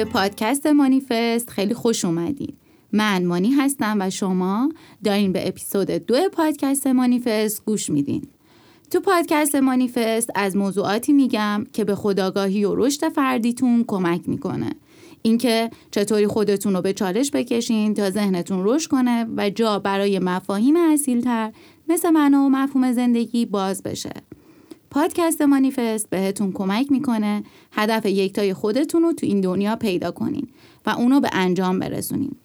به پادکست مانیفست. خیلی خوش اومدین. من مانی هستم و شما دارین به اپیزود دو پادکست مانیفست گوش میدین. تو پادکست مانیفست از موضوعاتی میگم که به خداگاهی و رشد فردیتون کمک می‌کنه. اینکه چطوری خودتون رو به چالش بکشین تا ذهنتون رشد کنه و جا برای مفاهیم اصیلتر مثل معنا و مفهوم زندگی باز بشه. پادکست مانیفست بهتون کمک می‌کنه هدف یکتای خودتون رو تو این دنیا پیدا کنین و اونو به انجام برسونین.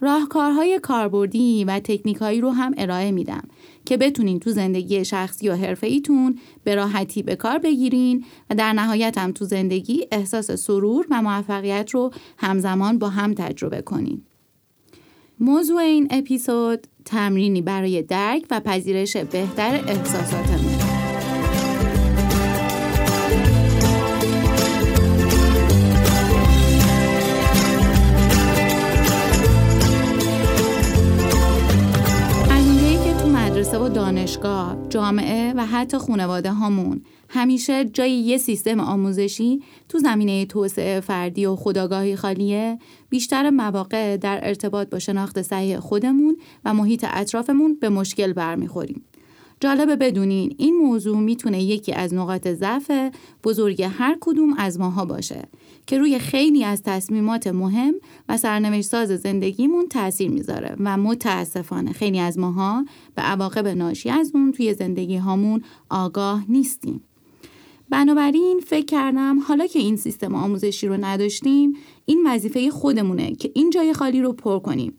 راهکارهای کاربردی و تکنیکهایی رو هم ارائه میدم که بتونین تو زندگی شخصی و حرفه‌ایتون به راحتی به کار بگیرین و در نهایت هم تو زندگی احساس سرور و موفقیت رو همزمان با هم تجربه کنین. موضوع این اپیزود تمرینی برای درک و پذیرش بهتر احساساتمون. جامعه و حتی خانواده هامون همیشه جای یه سیستم آموزشی تو زمینه توسعه فردی و خداگاهی خالیه بیشتر مواقع در ارتباط با شناخت صحیح خودمون و محیط اطرافمون به مشکل برمیخوریم. جالبه بدونین این موضوع می‌تونه یکی از نقاط ضعف بزرگ هر کدوم از ماها باشه که روی خیلی از تصمیمات مهم و سرنوشت ساز زندگیمون تاثیر می‌ذاره و متاسفانه خیلی از ماها به عواقب ناشی از اون توی زندگی هامون آگاه نیستیم. بنابراین فکر کردم حالا که این سیستم آموزشی رو نداشتیم این وظیفه خودمونه که این جای خالی رو پر کنیم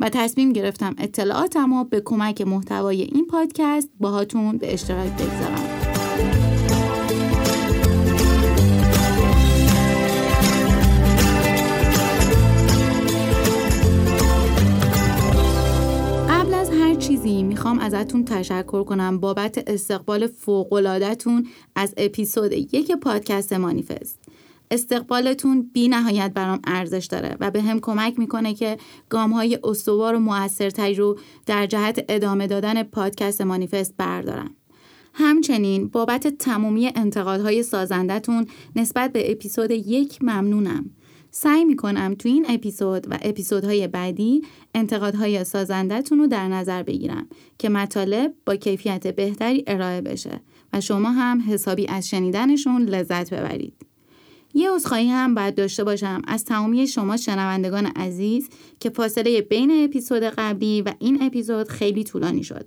و تصمیم گرفتم اطلاعاتم به کمک محتوای این پادکست باهاتون به اشتراک بگذارم. چیزی می‌خوام ازتون تشکر کنم بابت استقبال فوقلادتون از اپیزود یک پادکست مانیفست. استقبالتون بی نهایت برام ارزش داره و به هم کمک می‌کنه که گام های استوار و موثرتری رو در جهت ادامه دادن پادکست مانیفست بردارم. همچنین بابت تمامی انتقادهای سازندتون نسبت به اپیزود یک ممنونم. سعی می‌کنم تو این اپیزود و اپیزودهای بعدی انتقادهای سازندتون رو در نظر بگیرم که مطالب با کیفیت بهتری ارائه بشه و شما هم حسابی از شنیدنشون لذت ببرید. یه عذرخواهی هم باید داشته باشم از تمامی شما شنوندگان عزیز که فاصله بین اپیزود قبلی و این اپیزود خیلی طولانی شد.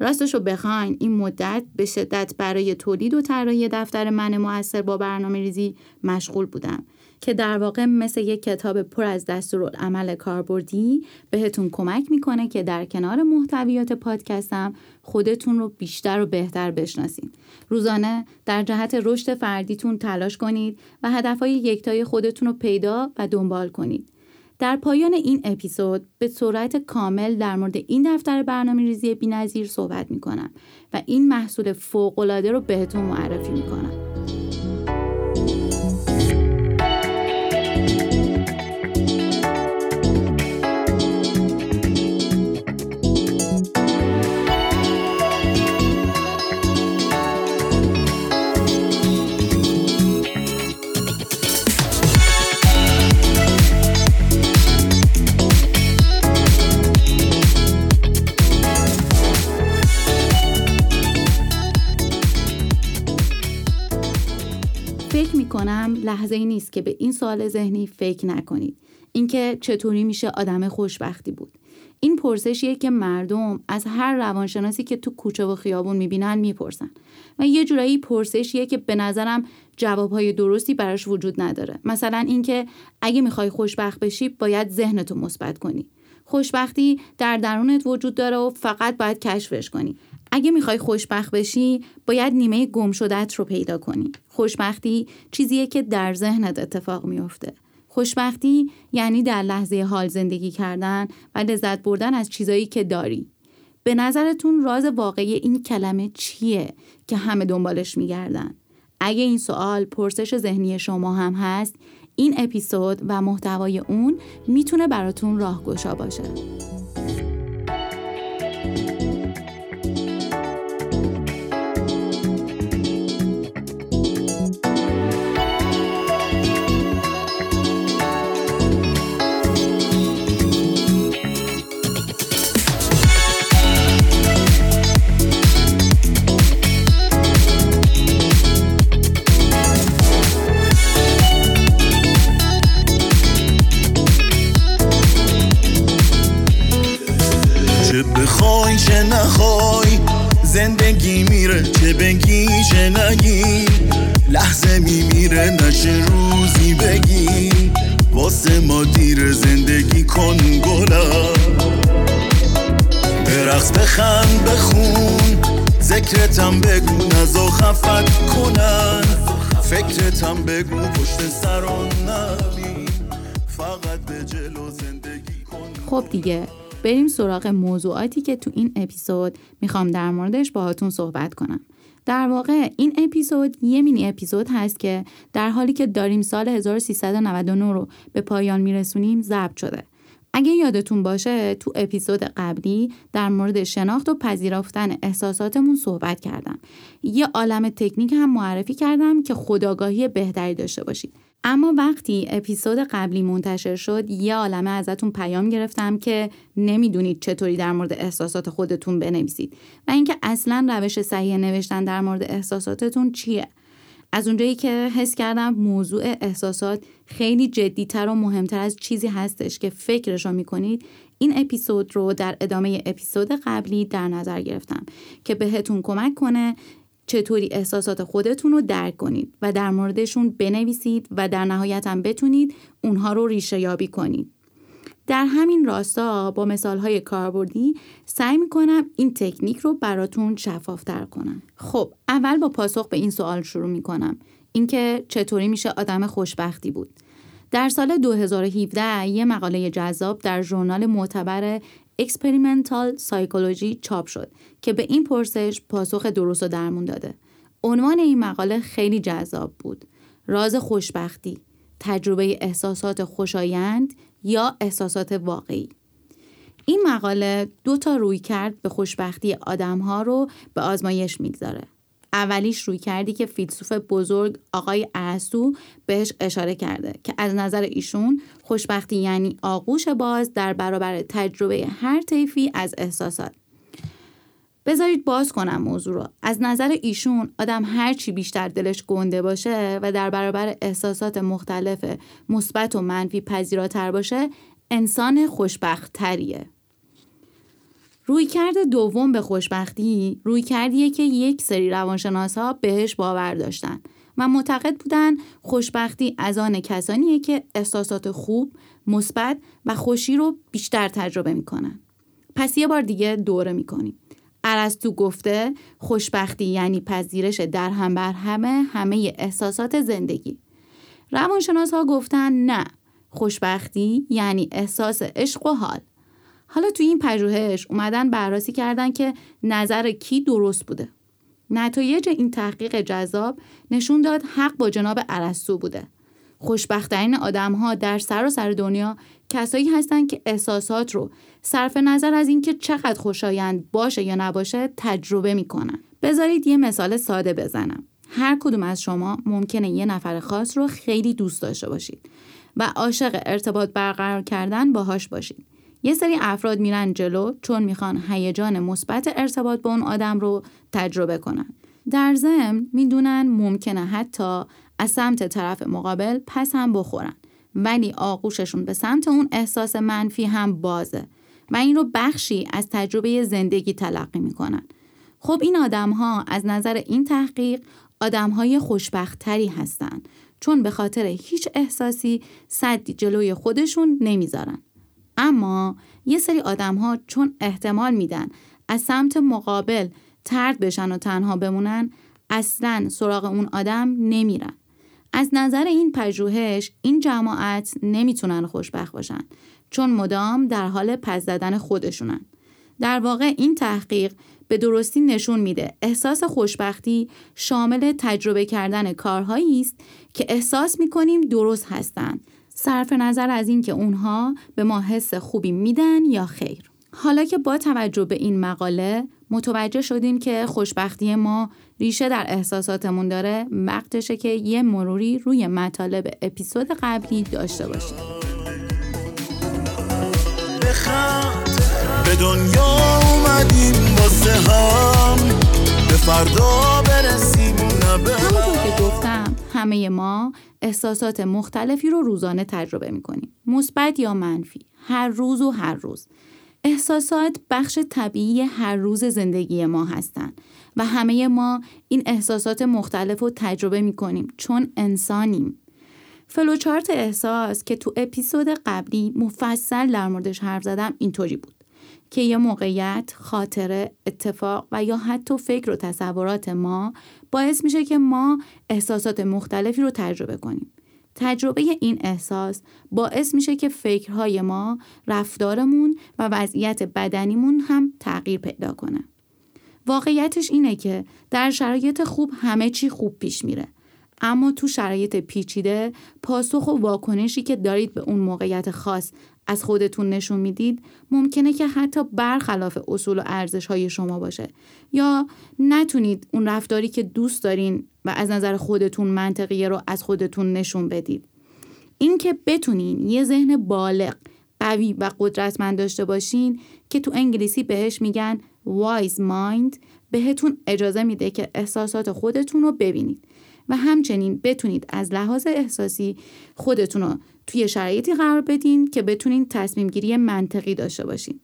راستش رو بخواین این مدت به شدت برای تولید و طراحی دفتر من موثر با برنامه ریزی مشغول بودم که در واقع مثل یک کتاب پر از دستورالعمل کاربردی بهتون کمک می‌کنه که در کنار محتویات پادکستم خودتون رو بیشتر و بهتر بشناسین. روزانه در جهت رشد فردیتون تلاش کنید و هدفهای یکتای خودتون رو پیدا و دنبال کنید. در پایان این اپیزود به صورت کامل در مورد این دفتر برنامه ریزی بینظیر صحبت می کنم و این محصول فوقالعاده رو بهتون معرفی می کنم. کنم لحظه ای نیست که به این سوال ذهنی فکر نکنید. اینکه چطوری میشه آدم خوشبختی بود. این پرسشیه که مردم از هر روانشناسی که تو کوچه و خیابون می‌بینن می‌پرسن. و یه جورایی پرسشیه که به نظرم جوابهای درستی براش وجود نداره. مثلا اینکه اگه می‌خوای خوشبخت بشی باید ذهنتو مثبت کنی. خوشبختی در درونت وجود داره و فقط باید کشفش کنی. اگه می‌خوای خوشبخت بشی باید نیمه گم شدت رو پیدا کنی. خوشبختی چیزیه که در ذهنت اتفاق میفته خوشبختی یعنی در لحظه حال زندگی کردن و لذت بردن از چیزایی که داری. به نظرتون راز واقعی این کلمه چیه که همه دنبالش میگردن؟ اگه این سوال پرسش ذهنی شما هم هست این اپیزود و محتوای اون می‌تونه براتون راهگشا باشه. زندگی میره چه بگی چه نگی؟ لحظه میمیره نشه روزی بگی؟ واسه ما دیر زندگی کن گلم برقص بخند بخون ذکرتم بگو نزا خفت کنن. فکرتم بگو پشت سران نبین. فقط به جلو زندگی کن. خب دیگه بریم سراغ موضوعاتی که تو این اپیزود می‌خوام در موردش باهاتون صحبت کنم در واقع این اپیزود یه مینی اپیزود هست که در حالی که داریم سال 1399 رو به پایان میرسونیم ضبط شده اگه یادتون باشه تو اپیزود قبلی در مورد شناخت و پذیرفتن احساساتمون صحبت کردم. یه عالم تکنیک هم معرفی کردم که خداگاهی بهتری داشته باشید. اما وقتی اپیزود قبلی منتشر شد یه عالمه ازتون پیام گرفتم که نمی‌دونید چطوری در مورد احساسات خودتون بنویسید و اینکه اصلا روش صحیح نوشتن در مورد احساساتتون چیه. از اونجایی که حس کردم موضوع احساسات خیلی جدیتر و مهمتر از چیزی هستش که فکرش رو می‌کنید این اپیزود رو در ادامه اپیزود قبلی در نظر گرفتم که بهتون کمک کنه چطوری احساسات خودتون رو درک کنید و در موردشون بنویسید و در نهایت هم بتونید اونها رو ریشه یابی کنید. در همین راستا با مثالهای کاربردی سعی می‌کنم این تکنیک رو براتون شفافتر کنم. خب اول با پاسخ به این سوال شروع می‌کنم. اینکه چطوری میشه آدم خوشبختی بود. در سال 2017 یه مقاله جذاب در ژورنال معتبر Experimental Psychology چاپ شد که به این پرسش پاسخ درست و درمون داده. عنوان این مقاله خیلی جذاب بود. راز خوشبختی، تجربه احساسات خوشایند یا احساسات واقعی. این مقاله دو تا روی کرد به خوشبختی آدم ها رو به آزمایش می‌گذاره. اولیش روی کردی که فیلسوف بزرگ آقای ارسطو بهش اشاره کرده که از نظر ایشون خوشبختی یعنی آغوش باز در برابر تجربه هر طیفی از احساسات. بذارید باز کنم موضوع رو. از نظر ایشون آدم هر چی بیشتر دلش گنده باشه و در برابر احساسات مختلف مثبت و منفی پذیراتر باشه انسان خوشبخت تریه روی کرد دوم به خوشبختی روی کردیه که یک سری روانشناس ها بهش باور داشتن و معتقد بودن خوشبختی از آن کسانیه که احساسات خوب، مثبت و خوشی رو بیشتر تجربه می‌کنن. پس یه بار دیگه دوره می‌کنیم. ارسطو گفته خوشبختی یعنی پذیرش در هم بر همه همه احساسات زندگی. روانشناس ها گفتن نه خوشبختی یعنی احساس عشق و حال. حالا توی این پژوهش اومدن بررسی کردن که نظر کی درست بوده. نتایج این تحقیق جذاب نشون داد حق با جناب ارسطو بوده. خوشبختترین آدم ها در سر و سر دنیا کسایی هستند که احساسات رو صرف نظر از اینکه چقدر خوشایند باشه یا نباشه تجربه می‌کنن. بذارید یه مثال ساده بزنم. هر کدوم از شما ممکنه یه نفر خاص رو خیلی دوست داشته باشید و عاشق ارتباط برقرار کردن باهاش باشید. یه سری افراد میرن جلو چون می‌خوان هیجان مثبت ارتباط با اون آدم رو تجربه کنن. در ضمن می‌دونن ممکنه حتی از سمت طرف مقابل پس هم بخورن ولی آغوششون به سمت اون احساس منفی هم بازه و این رو بخشی از تجربه زندگی تلقی می‌کنن. خب این آدم ها از نظر این تحقیق آدم های خوشبختتری هستند چون به خاطر هیچ احساسی صدی جلوی خودشون نمی‌ذارن. اما یه سری آدم ها چون احتمال میدن از سمت مقابل ترد بشن و تنها بمونن اصلا سراغ اون آدم نمیرن. از نظر این پژوهش این جماعت نمی‌تونن خوشبخت باشن چون مدام در حال پس زدن خودشونن. در واقع این تحقیق به درستی نشون میده احساس خوشبختی شامل تجربه کردن کارهایی است که احساس می‌کنیم درست هستند صرف نظر از اینکه اونها به ما حس خوبی میدن یا خیر. حالا که با توجه به این مقاله متوجه شدیم که خوشبختی ما ریشه در احساساتمون داره وقتشه که یه مروری روی مطالب اپیزود قبلی داشته باشیم به دنیا اومدیم واسه هم به فردا برسیم همونطور که گفتم همه ما احساسات مختلفی رو روزانه تجربه می‌کنیم. مثبت یا منفی. هر روز و هر روز. احساسات بخش طبیعی هر روز زندگی ما هستند و همه ما این احساسات مختلف رو تجربه می کنیم چون انسانیم. فلوچارت احساس که تو اپیزود قبلی مفصل در موردش حرف زدم اینطوری بود. که یه موقعیت، خاطره، اتفاق و یا حتی فکر و تصورات ما باعث میشه که ما احساسات مختلفی رو تجربه کنیم. تجربه این احساس باعث میشه که فکرهای ما، رفتارمون و وضعیت بدنیمون هم تغییر پیدا کنه. واقعیتش اینه که در شرایط خوب همه چی خوب پیش میره. اما تو شرایط پیچیده پاسخ و واکنشی که دارید به اون موقعیت خاص از خودتون نشون می‌دید ممکنه که حتی برخلاف اصول و ارزش های شما باشه. یا نتونید اون رفتاری که دوست دارین و از نظر خودتون منطقیه رو از خودتون نشون بدید. اینکه بتونین یه ذهن بالغ قوی و قدرتمند داشته باشین که تو انگلیسی بهش میگن wise mind بهتون اجازه میده که احساسات خودتون رو ببینید. و همچنین بتونید از لحاظ احساسی خودتون رو توی شرایطی قرار بدین که بتونید تصمیم گیری منطقی داشته باشین.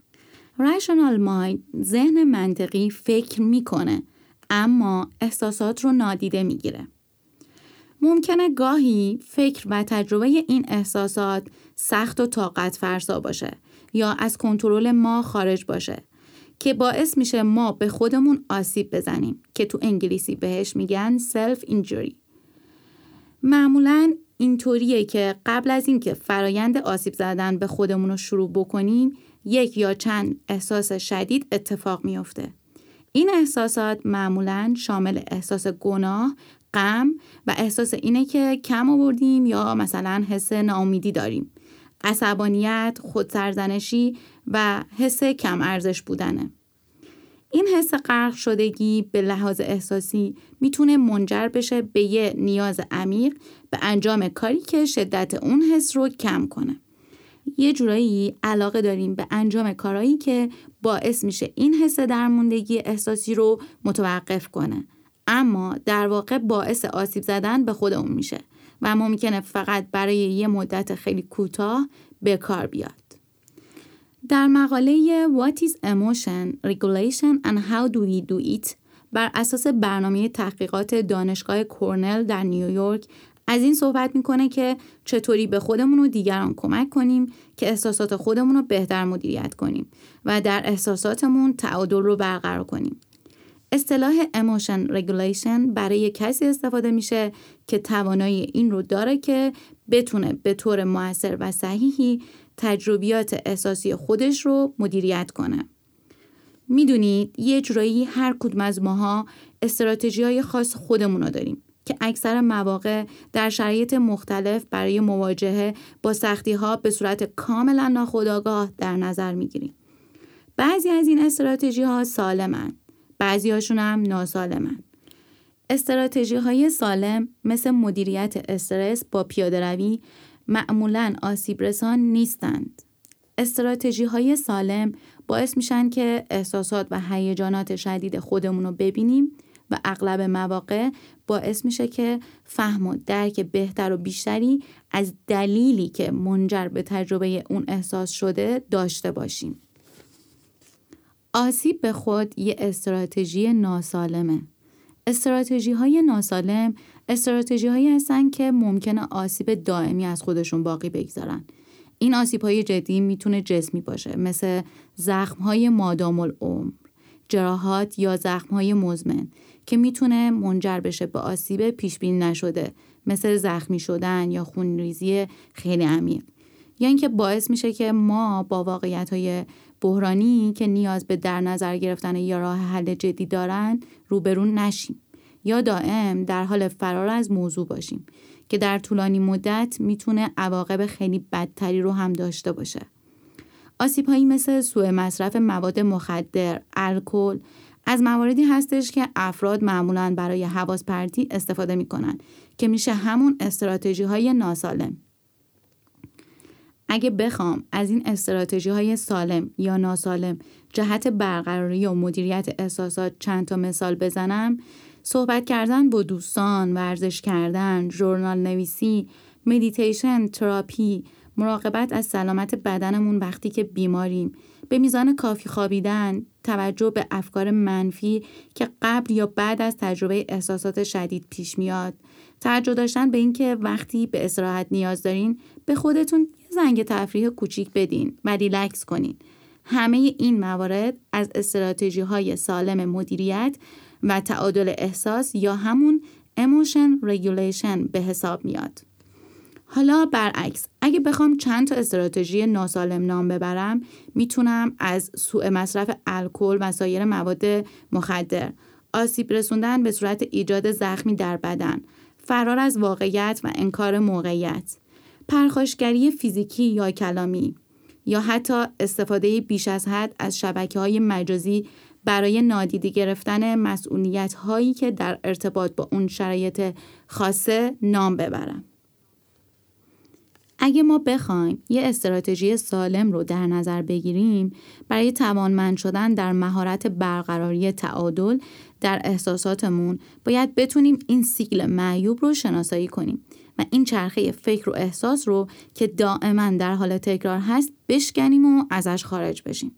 rational mind ذهن منطقی فکر می‌کنه اما احساسات رو نادیده می‌گیره. ممکنه گاهی فکر و تجربه این احساسات سخت و طاقت فرسا باشه یا از کنترل ما خارج باشه که باعث میشه ما به خودمون آسیب بزنیم که تو انگلیسی بهش میگن self injury معمولا اینطوریه که قبل از اینکه فرایند آسیب زدن به خودمون رو شروع بکنیم یک یا چند احساس شدید اتفاق میافته این احساسات معمولا شامل احساس گناه، غم و احساس اینه که کم آوردیم یا مثلا حس ناامیدی داریم. عصبانیت، خودسرزنشی و حس کم ارزش بودنه. این حس غرق شدگی به لحاظ احساسی می‌تونه منجر بشه به یه نیاز عمیق به انجام کاری که شدت اون حس رو کم کنه. یه جورایی علاقه داریم به انجام کارایی که باعث میشه این حس درموندگی احساسی رو متوقف کنه. اما در واقع باعث آسیب زدن به خودمون میشه و ممکنه فقط برای یه مدت خیلی کوتاه به کار بیاد. در مقاله What is Emotion, Regulation and How do we do it بر اساس برنامه تحقیقات دانشگاه کورنل در نیویورک از این صحبت می‌کنه که چطوری به خودمون و دیگران کمک کنیم که احساسات خودمون رو بهتر مدیریت کنیم و در احساساتمون تعادل رو برقرار کنیم. اصطلاح emotion regulation برای کسی استفاده میشه که توانایی این رو داره که بتونه به طور موثر و صحیحی تجربیات احساسی خودش رو مدیریت کنه. می‌دونید یه جورایی هر کدوم از ماها استراتژی های خاص خودمون رو داریم که اکثر مواقع در شرایط مختلف برای مواجهه با سختی ها به صورت کاملا ناخودآگاه در نظر می‌گیریم. بعضی از این استراتژی ها سالمن، بعضی هاشون هم ناسالمن. استراتژی های سالم مثل مدیریت استرس با پیاده روی معمولا آسیب رسان نیستند. استراتژی های سالم باعث میشن که احساسات و هیجانات شدید خودمون رو ببینیم و اغلب مواقع باعث میشه که فهم و درک بهتر و بیشتری از دلیلی که منجر به تجربه اون احساس شده داشته باشیم. آسیب به خود یه استراتژی ناسالمه. استراتژی های ناسالم استراتژی هایی هستن که ممکنه آسیب دائمی از خودشون باقی بگذارن. این آسیب های جدی می‌تونه جسمی باشه مثل زخم های مادام العمر، جراحات یا زخم های مزمن که می‌تونه منجر بشه به آسیب پیش بینی نشده مثل زخمی شدن یا خونریزی خیلی عمیق یا اینکه باعث میشه که ما با واقعیت های بحرانی که نیاز به در نظر گرفتن یا راه حل جدی دارن روبرون نشیم یا دائم در حال فرار از موضوع باشیم که در طولانی مدت می‌تونه عواقب خیلی بدتری رو هم داشته باشه. آسیب هایی مثل سوء مصرف مواد مخدر، الکل از مواردی هستش که افراد معمولا برای حواس پرتی استفاده می‌کنن که میشه همون استراتژی های ناسالم. اگه بخوام از این استراتژی های سالم یا ناسالم جهت برقراری و مدیریت احساسات چند تا مثال بزنم صحبت کردن با دوستان، ورزش کردن، ژورنال نویسی، مدیتیشن، تراپی، مراقبت از سلامت بدنمون وقتی که بیماریم به میزان کافی خوابیدن توجه به افکار منفی که قبل یا بعد از تجربه احساسات شدید پیش میاد توجه داشتن به اینکه وقتی به استراحت نیاز دارین به خودتون یه زنگ تفریح کوچیک بدین و ریلکس کنین همه این موارد از استراتژی های سالم مدیریت و تعادل احساس یا همون emotion regulation به حساب میاد. حالا برعکس اگه بخوام چند تا استراتژی ناسالم نام ببرم می‌تونم از سوء مصرف الکل و سایر مواد مخدر. آسیب رسوندن به صورت ایجاد زخمی در بدن. فرار از واقعیت و انکار موقعیت. پرخاشگری فیزیکی یا کلامی. یا حتی استفاده بیش از حد از شبکه های مجازی برای نادیده گرفتن مسئولیت هایی که در ارتباط با اون شرایط خاصه نام ببرم. اگه ما بخوایم یه استراتژی سالم رو در نظر بگیریم برای توانمند شدن در مهارت برقراری تعادل در احساساتمون باید بتونیم این سیکل معیوب رو شناسایی کنیم و این چرخه فکر و احساس رو که دائما در حال تکرار هست بشکنیم و ازش خارج بشیم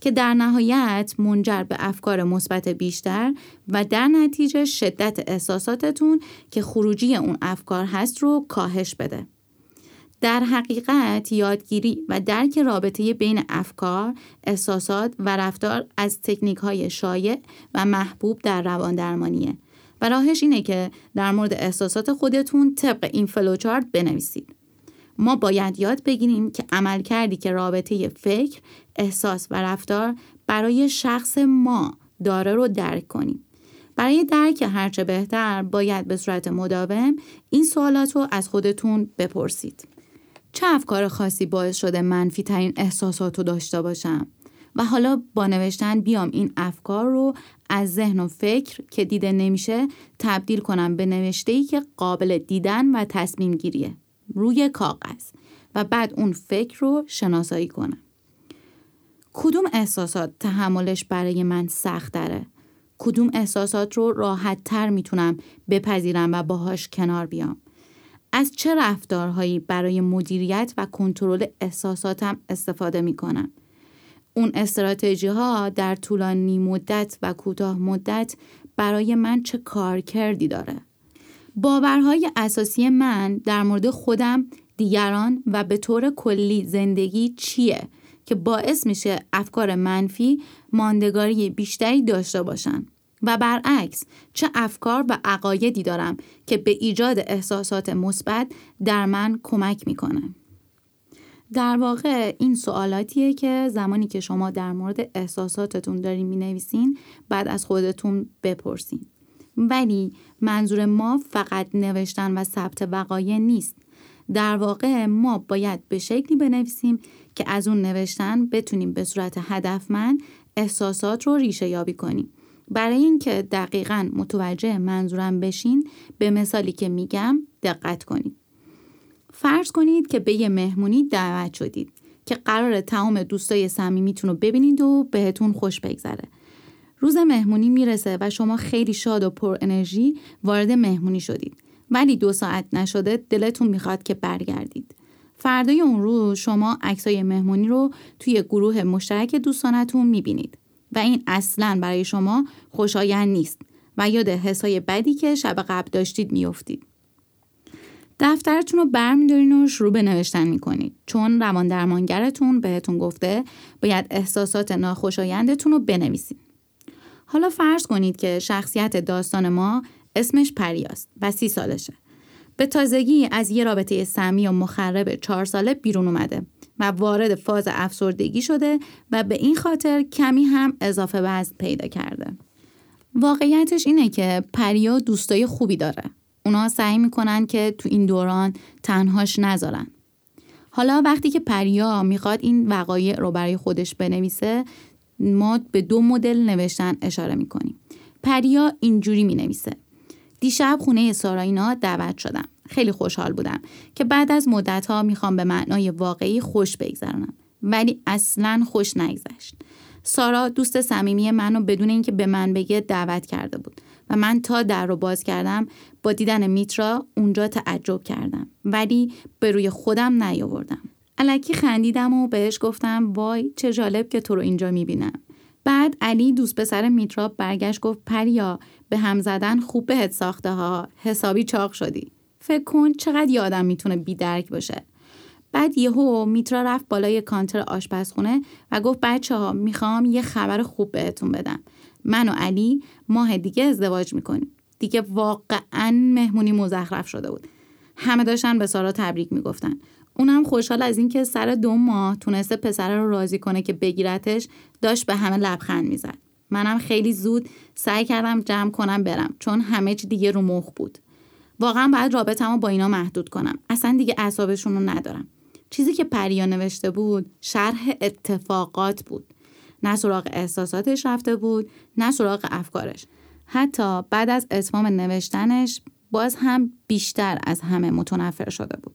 که در نهایت منجر به افکار مثبت بیشتر و در نتیجه شدت احساساتتون که خروجی اون افکار هست رو کاهش بده. در حقیقت یادگیری و درک رابطه بین افکار، احساسات و رفتار از تکنیک های شایع و محبوب در روان درمانیه و راهش اینه که در مورد احساسات خودتون طبق این فلوچارت بنویسید. ما باید یاد بگیریم که عمل کردی که رابطه فکر، احساس و رفتار برای شخص ما داره رو درک کنیم. برای درک هرچه بهتر باید به صورت مداوم این سوالات رو از خودتون بپرسید. چه افکار خاصی باعث شده منفی ترین احساسات رو داشته باشم؟ و حالا با نوشتن بیام این افکار رو از ذهن و فکر که دیده نمیشه تبدیل کنم به نوشته ای که قابل دیدن و تصمیم گیریه روی کاغذ و بعد اون فکر رو شناسایی کنم. کدوم احساسات تحملش برای من سخت داره؟ کدوم احساسات رو راحت تر می‌تونم بپذیرم و باهاش کنار بیام؟ از چه رفتارهایی برای مدیریت و کنترل احساساتم استفاده می‌کنم؟ اون استراتژی ها در طولانی مدت و کوتاه مدت برای من چه کارکردی داره؟ باورهای اساسی من در مورد خودم، دیگران و به طور کلی زندگی چیه که باعث میشه افکار منفی ماندگاری بیشتری داشته باشن و برعکس چه افکار و عقایدی دارم که به ایجاد احساسات مثبت در من کمک می‌کنن. در واقع این سوالاتیه که زمانی که شما در مورد احساساتتون دارین می نویسین بعد از خودتون بپرسین. ولی منظور ما فقط نوشتن و ثبت وقایع نیست. در واقع ما باید به شکلی بنویسیم که از اون نوشتن بتونیم به صورت هدفمند احساسات رو ریشه یابی کنیم. برای اینکه دقیقا متوجه منظورم بشین به مثالی که میگم دقت کنید. فرض کنید که به یه مهمونی دعوت شدید که قرار تمام دوستای صمیمیتون رو ببینید و بهتون خوش بگذره. روز مهمونی می‌رسه و شما خیلی شاد و پر انرژی وارد مهمونی شدید. ولی دو ساعت نشده دلتون می‌خواد که برگردید. فردای اون روز شما عکسای مهمونی رو توی گروه مشترک دوستانتون می‌بینید. و این اصلا برای شما خوشایند نیست و یاد حسای بدی که شب قبل داشتید میافتید. دفترتون رو برمیدارین و شروع به نوشتن می‌کنید. چون روان درمانگرتون بهتون گفته باید احساسات ناخوشایندتون رو بنویسید. حالا فرض کنید که شخصیت داستان ما اسمش پریاست و سی سالشه. به تازگی از یه رابطه سمی و مخرب چهار ساله بیرون اومده. و وارد فاز افسردگی شده و به این خاطر کمی هم اضافه وزن پیدا کرده. واقعیتش اینه که پریا دوستای خوبی داره. اونا سعی می‌کنن که تو این دوران تنهاش نذارن. حالا وقتی که پریا می‌خواد این وقایع رو برای خودش بنویسه ما به دو مدل نوشتن اشاره می‌کنیم. پریا اینجوری می نویسه. دیشب خونه ساراینا دعوت شدم. خیلی خوشحال بودم که بعد از مدت ها می‌خوام به معنای واقعی خوش بگذرانم. ولی اصلا خوش نگذشت. سارا دوست صمیمی منو بدون اینکه به من بگه دعوت کرده بود و من تا در رو باز کردم با دیدن میترا اونجا تعجب کردم. ولی به روی خودم نیاوردم. علکی خندیدم و بهش گفتم وای چه جالب که تو رو اینجا می‌بینم. بعد علی دوست پسر میترا برگشت گفت پریا به هم زدن خوب بهت ساخته ها. حسابی چاق شدی. فکر کن چقدر یادم می‌تونه بیدرک باشه. بعد یهو میترا رفت بالای کانتر آشپزخونه و گفت بچه ها می‌خوام یه خبر خوب بهتون بدم. من و علی ماه دیگه ازدواج می‌کنیم. دیگه واقعا مهمونی مزخرف شده بود. همه داشتن به سارا تبریک می‌گفتن. اونم خوشحال از اینکه سر دو ماه تونسته پسر رو راضی کنه که بگیرتش داشت به همه لبخند می‌زد. منم خیلی زود سعی کردم جمع کنم برم چون همه چی دیگه رو مخ بود. واقعا باید رابطمو با اینا محدود کنم. اصلا دیگه اعصابشون رو ندارم. چیزی که پریا نوشته بود شرح اتفاقات بود. نه سراغ احساساتش رفته بود نه سراغ افکارش. حتی بعد از اتمام نوشتنش باز هم بیشتر از همه متنفر شده بود.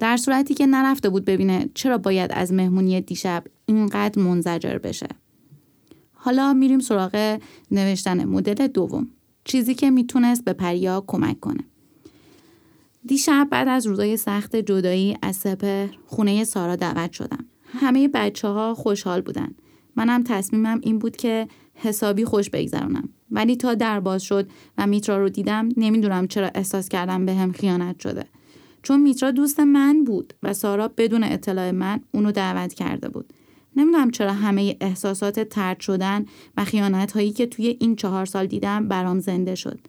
در صورتی که نرفته بود ببینه چرا باید از مهمونی دیشب اینقدر منزجر بشه. حالا میریم سراغ نوشتن مدل دوم. چیزی که می‌تونست به پریا کمک کنه. دیشب بعد از روزای سخت جدایی از سپر خونه سارا دعوت شدم. همه بچه ها خوشحال بودن. منم تصمیمم این بود که حسابی خوش بگذرونم. ولی تا در باز شد و میترا رو دیدم نمی‌دونم چرا احساس کردم به هم خیانت شده. چون میترا دوست من بود و سارا بدون اطلاع من اونو دعوت کرده بود. نمی‌دونم چرا همه احساسات ترد شدن و خیانت هایی که توی این چهار سال دیدم برام زنده شد.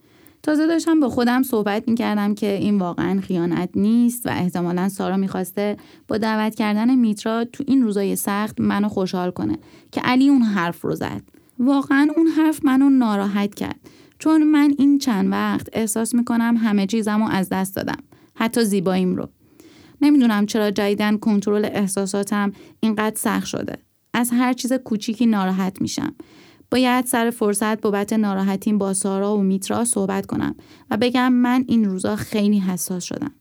تازه داشتم با خودم صحبت می‌کردم که این واقعا خیانت نیست و احتمالا سارا می‌خواسته با دعوت کردن میترا تو این روزای سخت منو خوشحال کنه که علی اون حرف رو زد. واقعا اون حرف منو ناراحت کرد. چون من این چند وقت احساس می‌کنم همه چیزم رو از دست دادم حتی زیباییم رو. نمی‌دونم چرا جدیدن کنترل احساساتم اینقدر سخت شده. از هر چیز کوچیکی ناراحت میشم. باید سر فرصت بابت ناراحتیم با سارا و میترا صحبت کنم و بگم من این روزا خیلی حساس شدم.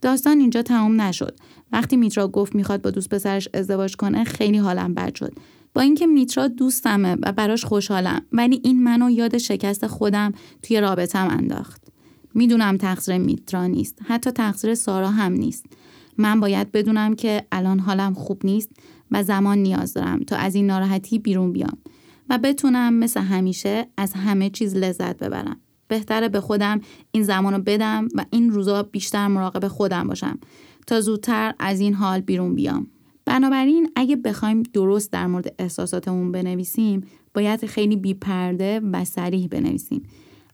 داستان اینجا تمام نشد. وقتی میترا گفت می‌خواد با دوست پسرش ازدواج کنه خیلی حالم بد شد. با اینکه میترا دوستمه و براش خوشحالم ولی این منو یاد شکست خودم توی رابطم انداخت. می‌دونم تقصیر میترا نیست حتی تقصیر سارا هم نیست. من باید بدونم که الان حالم خوب نیست و زمان نیاز دارم تا از این ناراحتی بیرون بیام. و بتونم مثل همیشه از همه چیز لذت ببرم. بهتره به خودم این زمان رو بدم و این روزا بیشتر مراقب خودم باشم تا زودتر از این حال بیرون بیام. بنابراین اگه بخوایم درست در مورد احساساتمون بنویسیم باید خیلی بیپرده و سریح بنویسیم.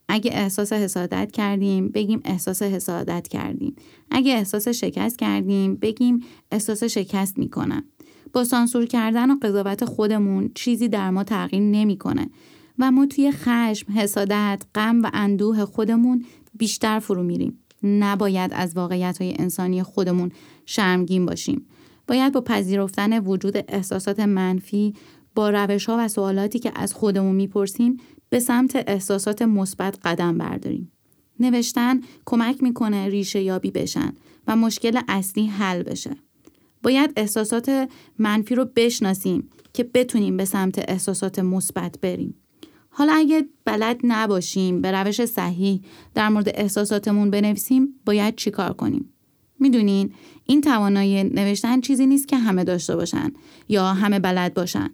اگه احساس حسادت کردیم بگیم احساس حسادت کردیم. اگه احساس شکست کردیم بگیم احساس شکست می‌کنم. با سانسور کردن و قضاوت خودمون چیزی در ما تغییر نمی‌کنه و ما توی خشم، حسادت، غم و اندوه خودمون بیشتر فرو میریم. نباید از واقعیت های انسانی خودمون شرمگین باشیم. باید با پذیرفتن وجود احساسات منفی با روش ها و سوالاتی که از خودمون می‌پرسیم به سمت احساسات مثبت قدم برداریم. نوشتن کمک می‌کنه ریشه یابی بشن و مشکل اصلی حل بشه. باید احساسات منفی رو بشناسیم که بتونیم به سمت احساسات مثبت بریم. حالا اگه بلد نباشیم به روش صحیح در مورد احساساتمون بنویسیم باید چیکار کنیم؟ می‌دونین این توانایی نوشتن چیزی نیست که همه داشته باشن یا همه بلد باشن.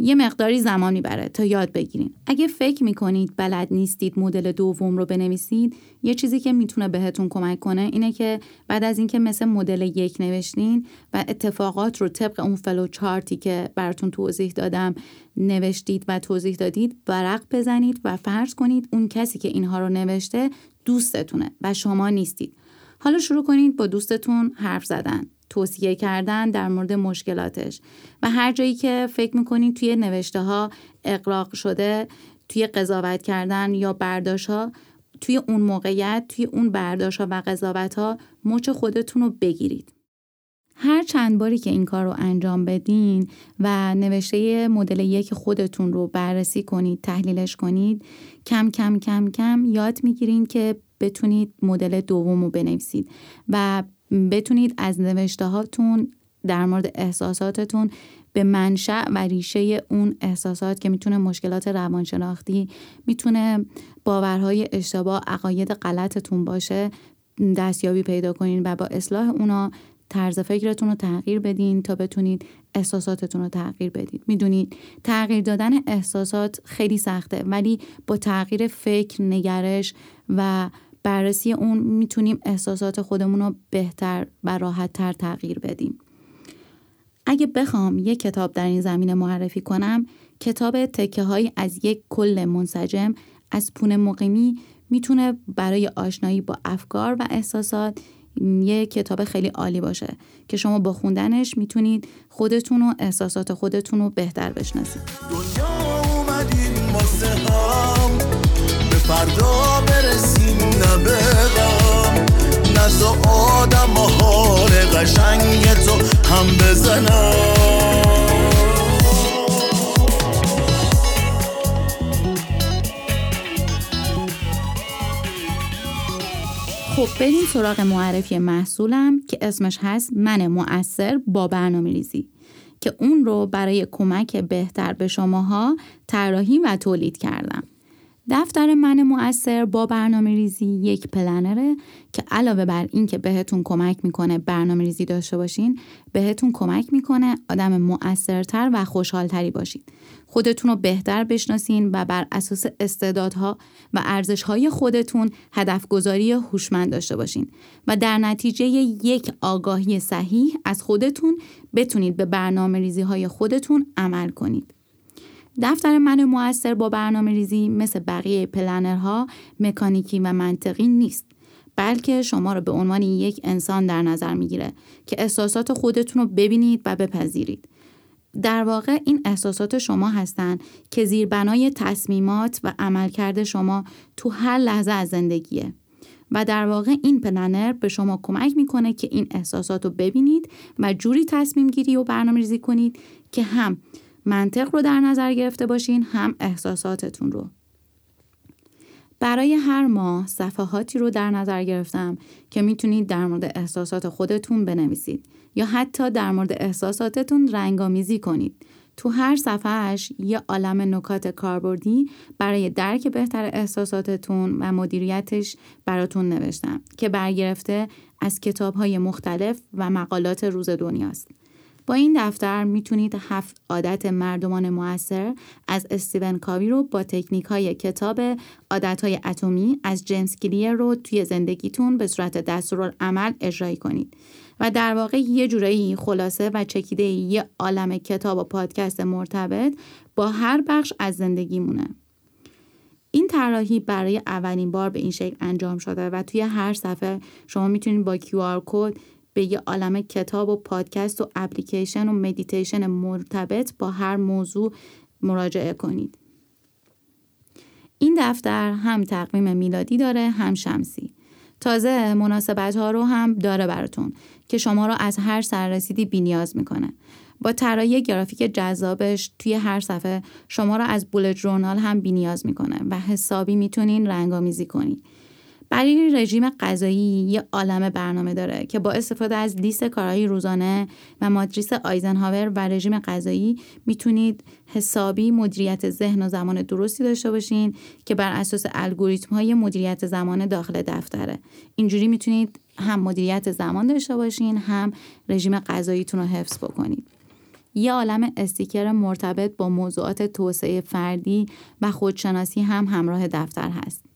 یه مقداری زمان می‌بره تا یاد بگیرین. اگه فکر می‌کنید بلد نیستید مدل دوم رو بنویسید، یه چیزی که می‌تونه بهتون کمک کنه اینه که بعد از اینکه مثل مدل یک نوشتین و اتفاقات رو طبق اون فلو چارتی که براتون توضیح دادم نوشتید و توضیح دادید ورق بزنید و فرض کنید اون کسی که اینها رو نوشته دوستتونه و شما نیستید. حالا شروع کنید با دوستتون حرف زدن. توصیه کردن در مورد مشکلاتش. و هر جایی که فکر می‌کنید توی نوشته ها اقراق شده توی قضاوت کردن یا برداشت ها توی اون موقعیت توی اون برداشت ها و قضاوت ها مچ خودتون رو بگیرید. هر چند باری که این کار رو انجام بدین و نوشته مدل یک خودتون رو بررسی کنید تحلیلش کنید کم کم کم کم یاد می‌گیرین که بتونید مدل دوم رو بنویسید و بتونید از نوشته هاتون در مورد احساساتتون به منشأ و ریشه اون احساسات که می‌تونه مشکلات روانشناختی می‌تونه باورهای اشتباه عقاید غلطتون باشه دستیابی پیدا کنین و با اصلاح اونا طرز فکرتون رو تغییر بدین تا بتونید احساساتتون رو تغییر بدید. می‌دونید تغییر دادن احساسات خیلی سخته ولی با تغییر فکر نگرش و بررسی اون می‌تونیم احساسات خودمون رو بهتر و راحتتر تغییر بدیم. اگه بخوام یک کتاب در این زمینه معرفی کنم کتاب تکه های از یک کل منسجم از پونه مقیمی می‌تونه برای آشنایی با افکار و احساسات یه کتاب خیلی عالی باشه که شما با خوندنش می‌تونید خودتون و احساسات خودتون رو بهتر بشناسید. دنیا اومدیم واسه هم به فردا برسیم نبغم نزا آدم حال قشنگ تو هم بزنم خب بریم سراغ معرفی محصولم که اسمش هست من مؤثر با برنامه ریزی که اون رو برای کمک بهتر به شماها طراحی و تولید کردم. دفتر من مؤثر با برنامه ریزی یک پلنره که علاوه بر این که بهتون کمک می‌کنه برنامه ریزی داشته باشین بهتون کمک می‌کنه آدم مؤثرتر و خوشحالتری باشید خودتون رو بهتر بشناسین و بر اساس استعدادها و ارزشهای خودتون هدف گذاری هوشمند داشته باشین و در نتیجه یک آگاهی صحیح از خودتون بتونید به برنامه ریزی های خودتون عمل کنید. دفتر من موثر با برنامه ریزی مثل بقیه پلنرها مکانیکی و منطقی نیست بلکه شما رو به عنوان یک انسان در نظر می‌گیره که احساسات خودتون رو ببینید و بپذیرید. در واقع این احساسات شما هستند که زیربنای تصمیمات و عملکرد شما تو هر لحظه از زندگیه و در واقع این پلنر به شما کمک می‌کنه که این احساسات رو ببینید و جوری تصمیم گیری و برنامه ریزی کنید که هم منطق رو در نظر گرفته باشین هم احساساتتون رو برای هر ماه صفحاتی رو در نظر گرفتم که می‌تونید در مورد احساسات خودتون بنویسید یا حتی در مورد احساساتتون رنگامیزی کنید. تو هر صفحهش یه عالم نکات کاربردی برای درک بهتر احساساتتون و مدیریتش براتون نوشتم که برگرفته از کتاب های مختلف و مقالات روز دنیاست. با این دفتر می‌تونید هفت عادت مردمان موثر از استیون کاوی رو با تکنیک های کتاب عادت های اتمی از جیمز کلیر رو توی زندگیتون به صورت دستورالعمل اجرایی کنید و در واقع یه جورایی خلاصه و چکیده یه عالم کتاب و پادکست مرتبط با هر بخش از زندگیمونه. این طراحی برای اولین بار به این شکل انجام شده و توی هر صفحه شما می‌تونید با QR code به یه عالم کتاب و پادکست و اپلیکیشن و مدیتیشن مرتبط با هر موضوع مراجعه کنید. این دفتر هم تقویم میلادی داره هم شمسی. تازه مناسبت ها رو هم داره براتون که شما رو از هر سررسیدی بینیاز می‌کنه. با طراحی گرافیک جذابش توی هر صفحه شما رو از بولت جورنال هم بینیاز می‌کنه و حسابی می‌تونین رنگامیزی کنید. برای رژیم غذایی یه عالم برنامه داره که با استفاده از لیست کارهای روزانه و ماتریس آیزنهاور و رژیم غذایی می‌تونید حسابی مدیریت ذهن و زمان درستی داشته باشین که بر اساس الگوریتم های مدیریت زمان داخل دفتره. اینجوری می‌تونید هم مدیریت زمان داشته باشین هم رژیم غذاییتون رو حفظ بکنید. یه عالم استیکر مرتبط با موضوعات توسعه فردی و خودشناسی هم همراه دفتر هست.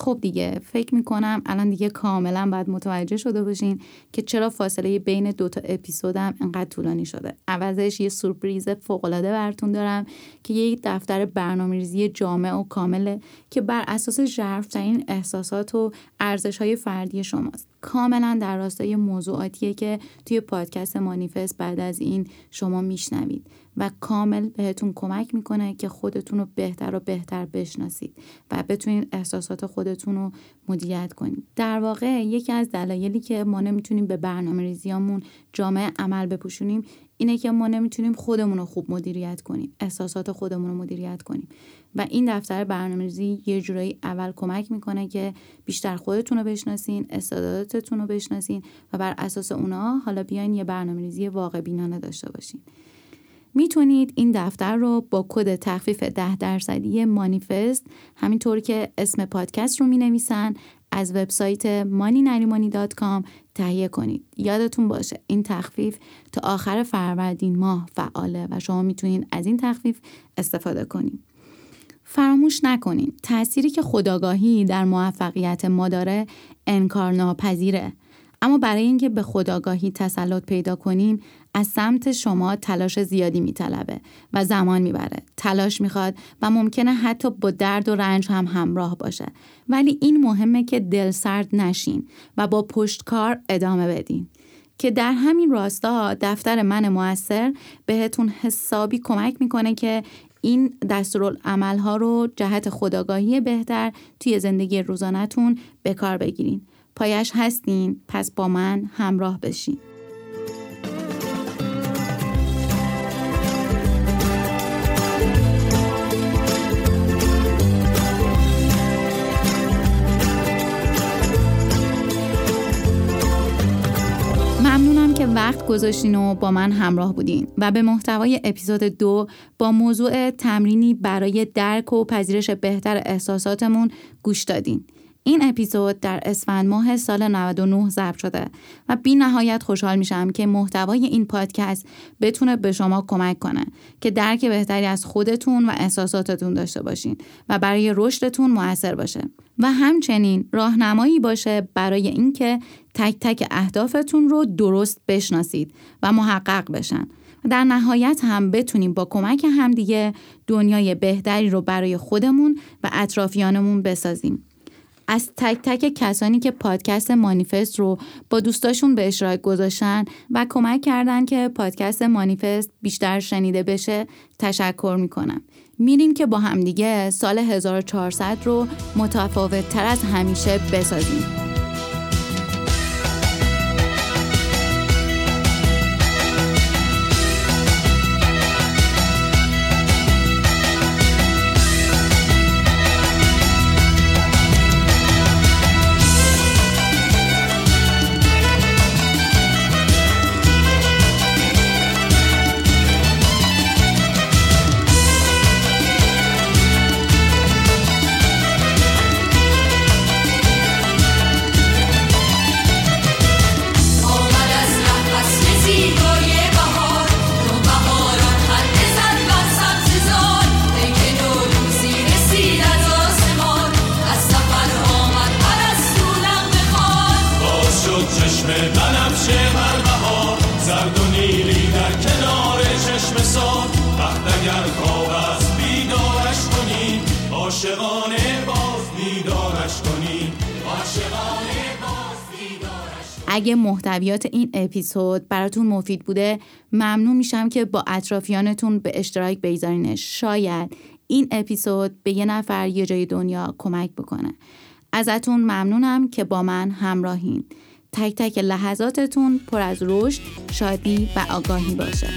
خب دیگه فکر می‌کنم الان دیگه کاملا باید متوجه شده باشین که چرا فاصله بین دوتا اپیزودم انقدر طولانی شده. عوضش یه سورپریز فوقالعاده براتون دارم که یه دفتر برنامه‌ریزی جامع و کامله که بر اساس ژرفترین احساسات و ارزش های فردی شماست. کاملا در راستای موضوعاتیه که توی پادکست مانیفست بعد از این شما میشنوید. و کامل بهتون کمک می‌کنه که خودتون رو بهتر و بهتر بشناسید و بتونید احساسات خودتون رو مدیریت کنید. در واقع یکی از دلایلی که ما نمی‌تونیم به برنامه ریزیامون جامعه عمل بپوشونیم اینه که ما نمی‌تونیم خودمون رو خوب مدیریت کنیم احساسات خودمون رو مدیریت کنیم. و این دفتر برنامه‌ریزی یه جورایی اول کمک می‌کنه که بیشتر خودتون رو بشناسین استعداداتتون رو بشناسین و بر اساس اونا حالا بیاین یه برنامه‌ریزی واقع بینانه داشته باشین. می‌تونید این دفتر رو با کد تخفیف ده درصدی مانیفست همینطور که اسم پادکست رو می نویسن از وبسایت مانینریمانی.com تهیه کنید. یادتون باشه این تخفیف تا آخر فروردین ماه فعاله و شما می‌تونید از این تخفیف استفاده کنید. فراموش نکنید تأثیری که خداگاهی در موفقیت ما داره انکار ناپذیره اما برای اینکه به خداگاهی تسلط پیدا کنیم از سمت شما تلاش زیادی میطلبه و زمان می‌بره. تلاش می‌خواد و ممکنه حتی با درد و رنج هم همراه باشه. ولی این مهمه که دل سرد نشین و با پشتکار ادامه بدین. که در همین راستا دفتر من موثر بهتون حسابی کمک می‌کنه که این دستورالعمل ها رو جهت خداگاهی بهتر توی زندگی روزانهتون به کار بگیرین. پایش هستین پس با من همراه بشین. گذاشتین و با من همراه بودین و به محتوای اپیزود دو با موضوع تمرینی برای درک و پذیرش بهتر احساساتمون گوش دادین. این اپیزود در اسفند ماه سال 99 ضبط شده و بی نهایت خوشحال میشم که محتوای این پادکست بتونه به شما کمک کنه که درک بهتری از خودتون و احساساتتون داشته باشین و برای رشدتون موثر باشه و همچنین راهنمایی باشه برای اینکه تک تک اهدافتون رو درست بشناسید و محقق بشن در نهایت هم بتونیم با کمک همدیگه دنیای بهتری رو برای خودمون و اطرافیانمون بسازیم. از تک تک کسانی که پادکست مانیفست رو با دوستاشون به اشتراک گذاشتن و کمک کردن که پادکست مانیفست بیشتر شنیده بشه تشکر می‌کنم. میریم که با همدیگه سال 1400 رو متفاوت تر از همیشه بسازیم. اگه محتویات این اپیزود براتون مفید بوده ممنون میشم که با اطرافیانتون به اشتراک بگذارینش. شاید این اپیزود به یه نفر یه جای دنیا کمک بکنه. ازتون ممنونم که با من همراهین. تک تک لحظاتتون پر از رشد، شادی و آگاهی باشه.